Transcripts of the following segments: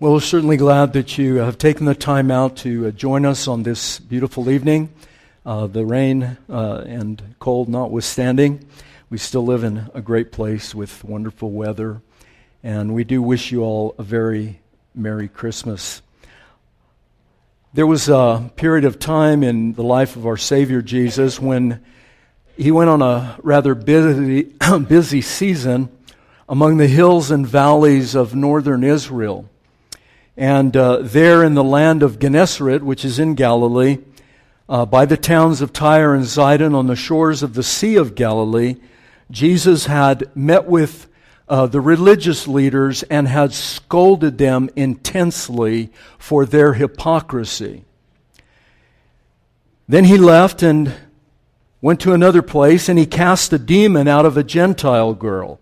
Well, we're certainly glad that you have taken the time out to uh, join us on this beautiful evening. Uh, the rain uh, and cold notwithstanding, we still live in a great place with wonderful weather. And we do wish you all a very Merry Christmas. There was a period of time in the life of our Savior Jesus when he went on a rather busy, busy season among the hills and valleys of northern Israel. And uh, there in the land of Gennesaret, which is in Galilee, uh, by the towns of Tyre and Zidon on the shores of the Sea of Galilee, Jesus had met with uh, the religious leaders and had scolded them intensely for their hypocrisy. Then he left and went to another place and he cast a demon out of a Gentile girl.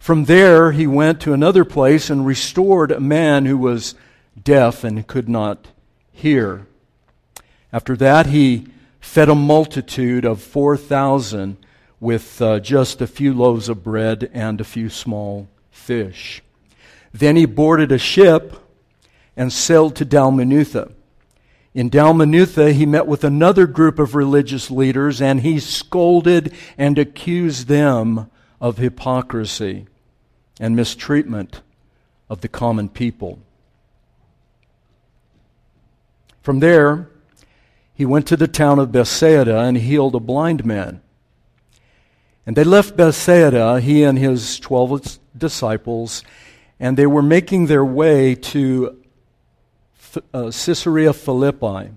From there, he went to another place and restored a man who was deaf and could not hear. After that, he fed a multitude of 4,000 with uh, just a few loaves of bread and a few small fish. Then he boarded a ship and sailed to Dalmanutha. In Dalmanutha, he met with another group of religious leaders and he scolded and accused them of hypocrisy and mistreatment of the common people. From there, he went to the town of Bethsaida and healed a blind man. And they left Bethsaida, he and his twelve disciples, and they were making their way to uh, Caesarea Philippi.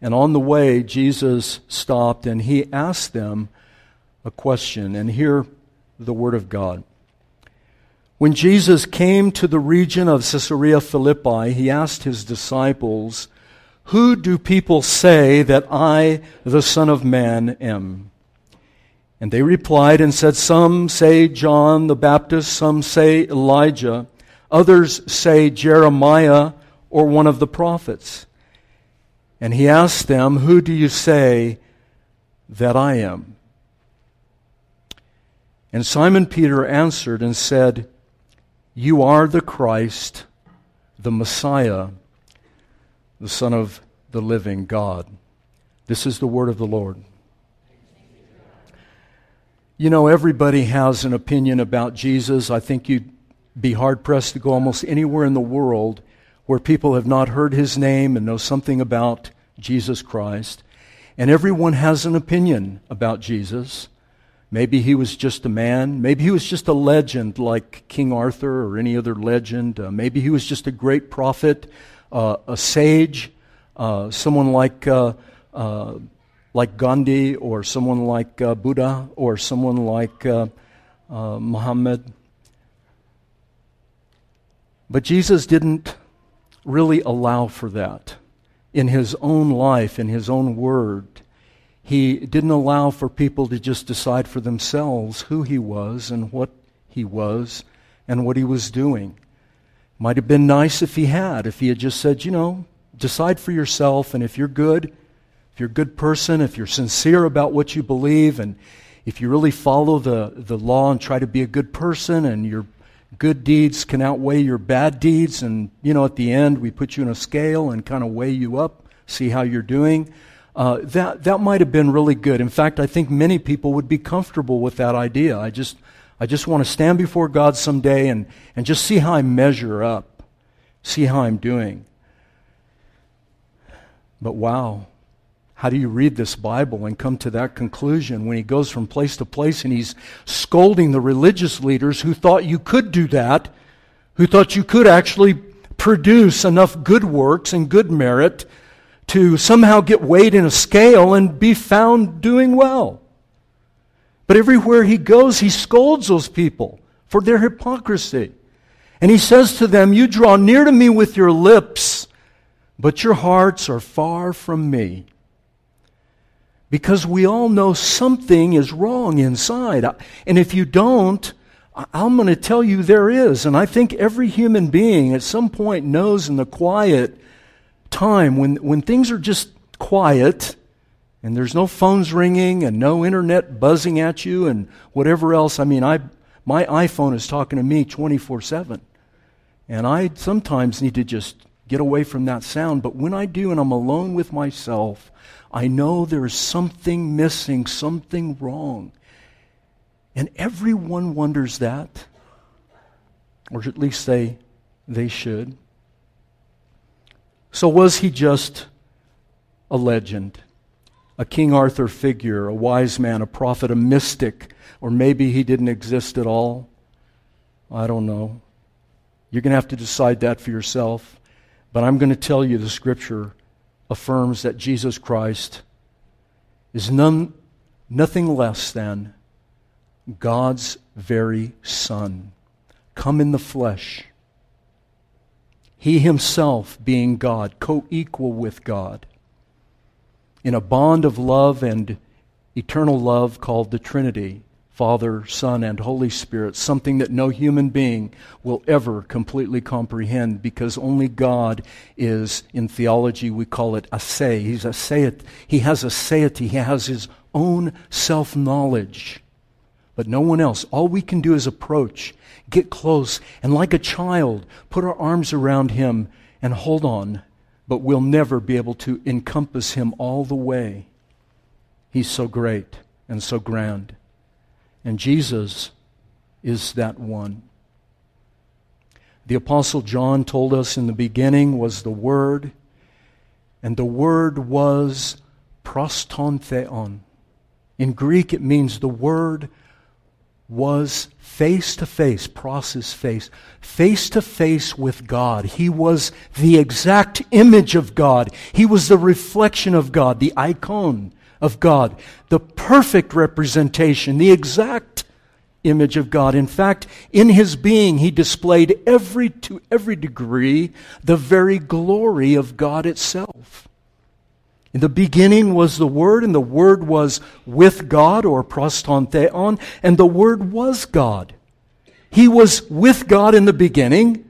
And on the way, Jesus stopped and he asked them a question. And hear the word of God. When Jesus came to the region of Caesarea Philippi, he asked his disciples, Who do people say that I, the Son of Man, am? And they replied and said, Some say John the Baptist, some say Elijah, others say Jeremiah or one of the prophets. And he asked them, Who do you say that I am? And Simon Peter answered and said, you are the Christ, the Messiah, the Son of the living God. This is the word of the Lord. You know, everybody has an opinion about Jesus. I think you'd be hard pressed to go almost anywhere in the world where people have not heard his name and know something about Jesus Christ. And everyone has an opinion about Jesus. Maybe he was just a man. Maybe he was just a legend like King Arthur or any other legend. Uh, maybe he was just a great prophet, uh, a sage, uh, someone like, uh, uh, like Gandhi or someone like uh, Buddha or someone like Muhammad. But Jesus didn't really allow for that in his own life, in his own word he didn't allow for people to just decide for themselves who he was and what he was and what he was doing. Might have been nice if he had, if he had just said, you know, decide for yourself, and if you're good, if you're a good person, if you're sincere about what you believe, and if you really follow the, the law and try to be a good person, and your good deeds can outweigh your bad deeds, and, you know, at the end, we put you in a scale and kind of weigh you up, see how you're doing uh, that, that might have been really good. In fact, I think many people would be comfortable with that idea. I just, I just want to stand before God someday and, and just see how I measure up, see how I'm doing. But wow, how do you read this Bible and come to that conclusion when he goes from place to place and he's scolding the religious leaders who thought you could do that, who thought you could actually produce enough good works and good merit to somehow get weighed in a scale and be found doing well. But everywhere he goes, he scolds those people for their hypocrisy. And he says to them, You draw near to me with your lips, but your hearts are far from me. Because we all know something is wrong inside. And if you don't, I'm going to tell you there is. And I think every human being at some point knows in the quiet time when, when things are just quiet and there's no phones ringing and no internet buzzing at you and whatever else. I mean, I, my iPhone is talking to me 24 7. And I sometimes need to just get away from that sound. But when I do and I'm alone with myself, I know there is something missing, something wrong. And everyone wonders that, or at least they, they should. So, was he just a legend? A King Arthur figure, a wise man, a prophet, a mystic, or maybe he didn't exist at all? I don't know. You're going to have to decide that for yourself. But I'm going to tell you the scripture affirms that Jesus Christ is none, nothing less than God's very Son, come in the flesh. He himself being God, co equal with God, in a bond of love and eternal love called the Trinity. Father, Son, and Holy Spirit, something that no human being will ever completely comprehend because only God is, in theology, we call it aseity. He's aseity. He has aseity. He has his own self knowledge. But no one else. All we can do is approach, get close, and like a child, put our arms around him and hold on. But we'll never be able to encompass him all the way. He's so great and so grand. And Jesus is that one. The Apostle John told us in the beginning was the Word, and the Word was pros ton theon. In Greek, it means the Word was face to face, pros is face, face to face with God. He was the exact image of God. He was the reflection of God, the icon of God, the perfect representation, the exact image of God. In fact, in his being, he displayed every, to every degree the very glory of God itself. In the beginning was the Word, and the Word was with God, or pros ton theon, and the Word was God. He was with God in the beginning.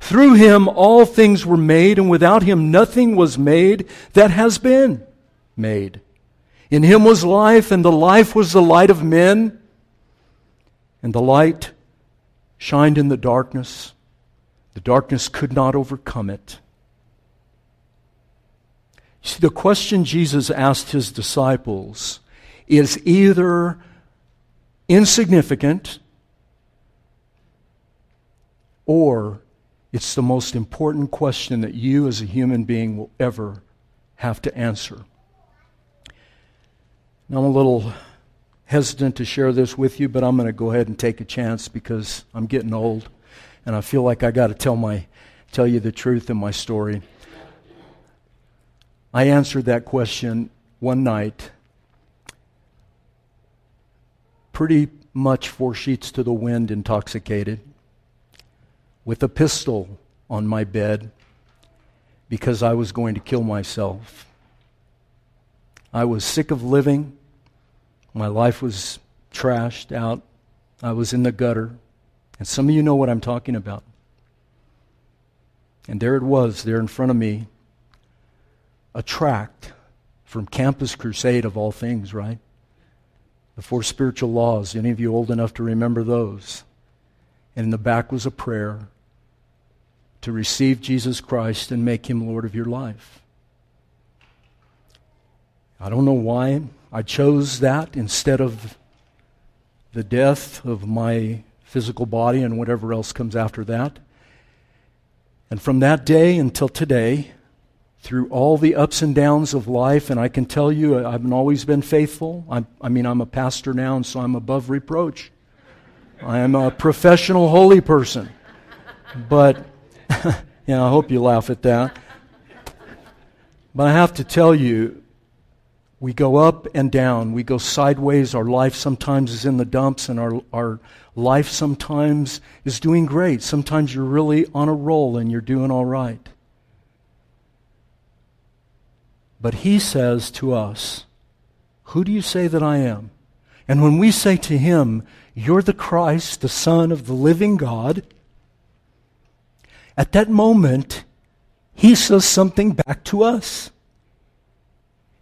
Through him all things were made, and without him nothing was made that has been made. In him was life, and the life was the light of men. And the light shined in the darkness. The darkness could not overcome it. See, the question Jesus asked his disciples is either insignificant or it's the most important question that you as a human being will ever have to answer. Now, I'm a little hesitant to share this with you, but I'm going to go ahead and take a chance because I'm getting old and I feel like I got to tell my tell you the truth in my story. I answered that question one night pretty much four sheets to the wind intoxicated with a pistol on my bed because I was going to kill myself. I was sick of living. My life was trashed out. I was in the gutter. And some of you know what I'm talking about. And there it was, there in front of me, a tract from Campus Crusade of all things, right? The four spiritual laws. Any of you old enough to remember those? And in the back was a prayer to receive Jesus Christ and make him Lord of your life. I don't know why I chose that instead of the death of my physical body and whatever else comes after that. And from that day until today, through all the ups and downs of life, and I can tell you, I've always been faithful. I'm, i mean, I'm a pastor now, and so I'm above reproach. I am a professional holy person. But, yeah, I hope you laugh at that. But I have to tell you, we go up and down. We go sideways. Our life sometimes is in the dumps, and our, our life sometimes is doing great. Sometimes you're really on a roll and you're doing all right. But he says to us, Who do you say that I am? And when we say to him, You're the Christ, the Son of the living God, at that moment, he says something back to us.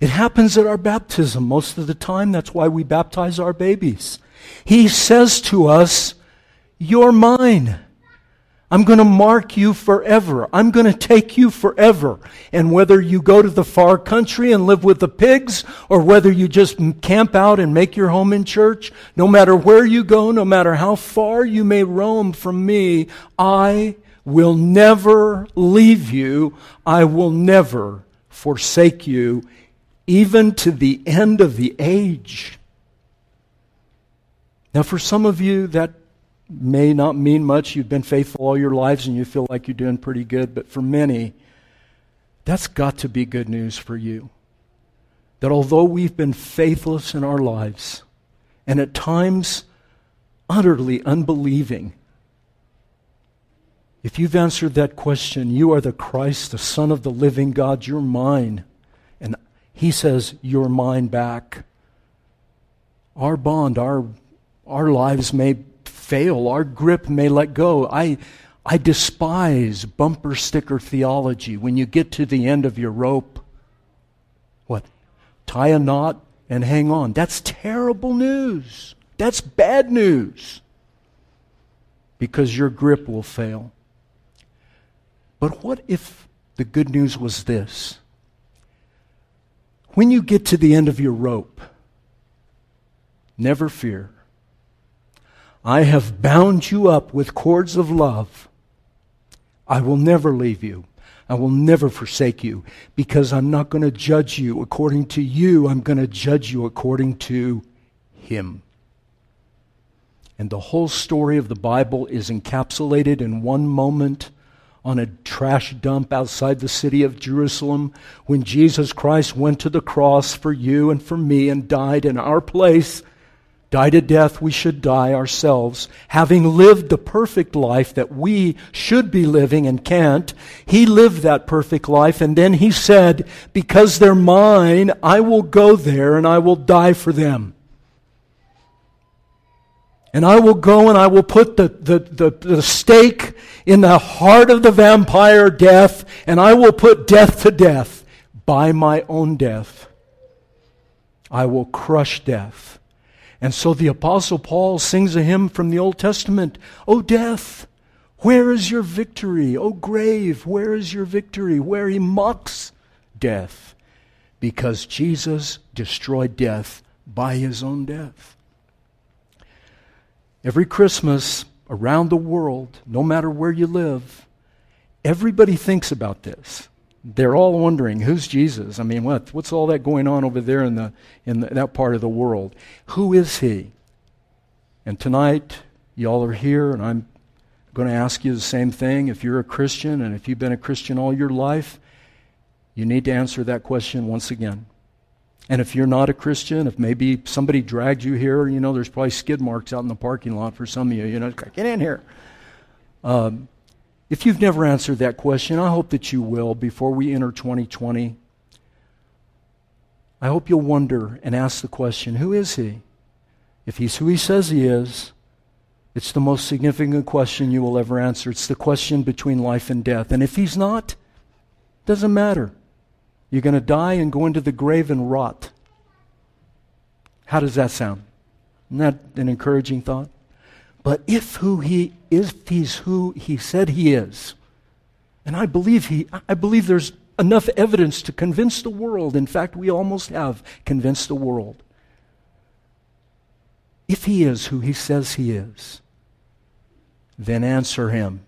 It happens at our baptism most of the time. That's why we baptize our babies. He says to us, You're mine. I'm going to mark you forever. I'm going to take you forever. And whether you go to the far country and live with the pigs, or whether you just camp out and make your home in church, no matter where you go, no matter how far you may roam from me, I will never leave you. I will never forsake you, even to the end of the age. Now, for some of you, that may not mean much. You've been faithful all your lives and you feel like you're doing pretty good. But for many, that's got to be good news for you. That although we've been faithless in our lives and at times utterly unbelieving, if you've answered that question, you are the Christ, the Son of the living God, you're mine. And He says, You're mine back. Our bond, our, our lives may fail, our grip may let go. I, I despise bumper sticker theology. When you get to the end of your rope, what? Tie a knot and hang on. That's terrible news. That's bad news. Because your grip will fail. But what if the good news was this? When you get to the end of your rope, never fear. I have bound you up with cords of love. I will never leave you. I will never forsake you because I'm not going to judge you according to you. I'm going to judge you according to Him. And the whole story of the Bible is encapsulated in one moment on a trash dump outside the city of Jerusalem when Jesus Christ went to the cross for you and for me and died in our place died a death we should die ourselves, having lived the perfect life that we should be living and can't. He lived that perfect life, and then he said, Because they're mine, I will go there and I will die for them. And I will go and I will put the, the, the, the stake in the heart of the vampire death, and I will put death to death by my own death. I will crush death and so the Apostle Paul sings a hymn from the Old Testament O death, where is your victory? O grave, where is your victory? Where he mocks death because Jesus destroyed death by his own death. Every Christmas around the world, no matter where you live, everybody thinks about this they're all wondering who's Jesus. I mean, what what's all that going on over there in the in the, that part of the world? Who is he? And tonight, y'all are here, and I'm going to ask you the same thing. If you're a Christian, and if you've been a Christian all your life, you need to answer that question once again. And if you're not a Christian, if maybe somebody dragged you here, you know, there's probably skid marks out in the parking lot for some of you. You know, get in here. Um, if you've never answered that question, I hope that you will before we enter 2020. I hope you'll wonder and ask the question who is he? If he's who he says he is, it's the most significant question you will ever answer. It's the question between life and death. And if he's not, doesn't matter. You're going to die and go into the grave and rot. How does that sound? Isn't that an encouraging thought? But if who he if he's who he said he is, and I believe he I believe there's enough evidence to convince the world. In fact, we almost have convinced the world. If he is who he says he is, then answer him.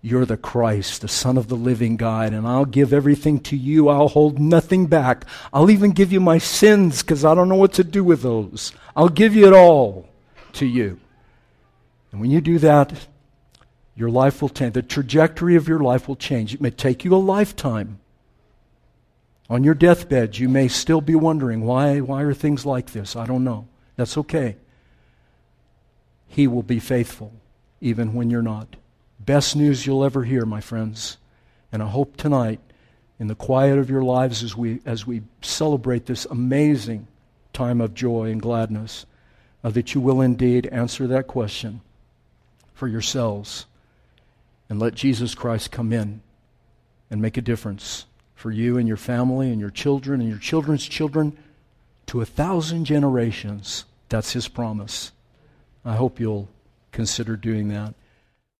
You're the Christ, the Son of the living God, and I'll give everything to you. I'll hold nothing back. I'll even give you my sins because I don't know what to do with those. I'll give you it all to you. And when you do that, your life will change. The trajectory of your life will change. It may take you a lifetime. On your deathbed, you may still be wondering, why, why are things like this? I don't know. That's okay. He will be faithful, even when you're not. Best news you'll ever hear, my friends. And I hope tonight, in the quiet of your lives, as we, as we celebrate this amazing time of joy and gladness, uh, that you will indeed answer that question for yourselves and let Jesus Christ come in and make a difference for you and your family and your children and your children's children to a thousand generations. That's his promise. I hope you'll consider doing that.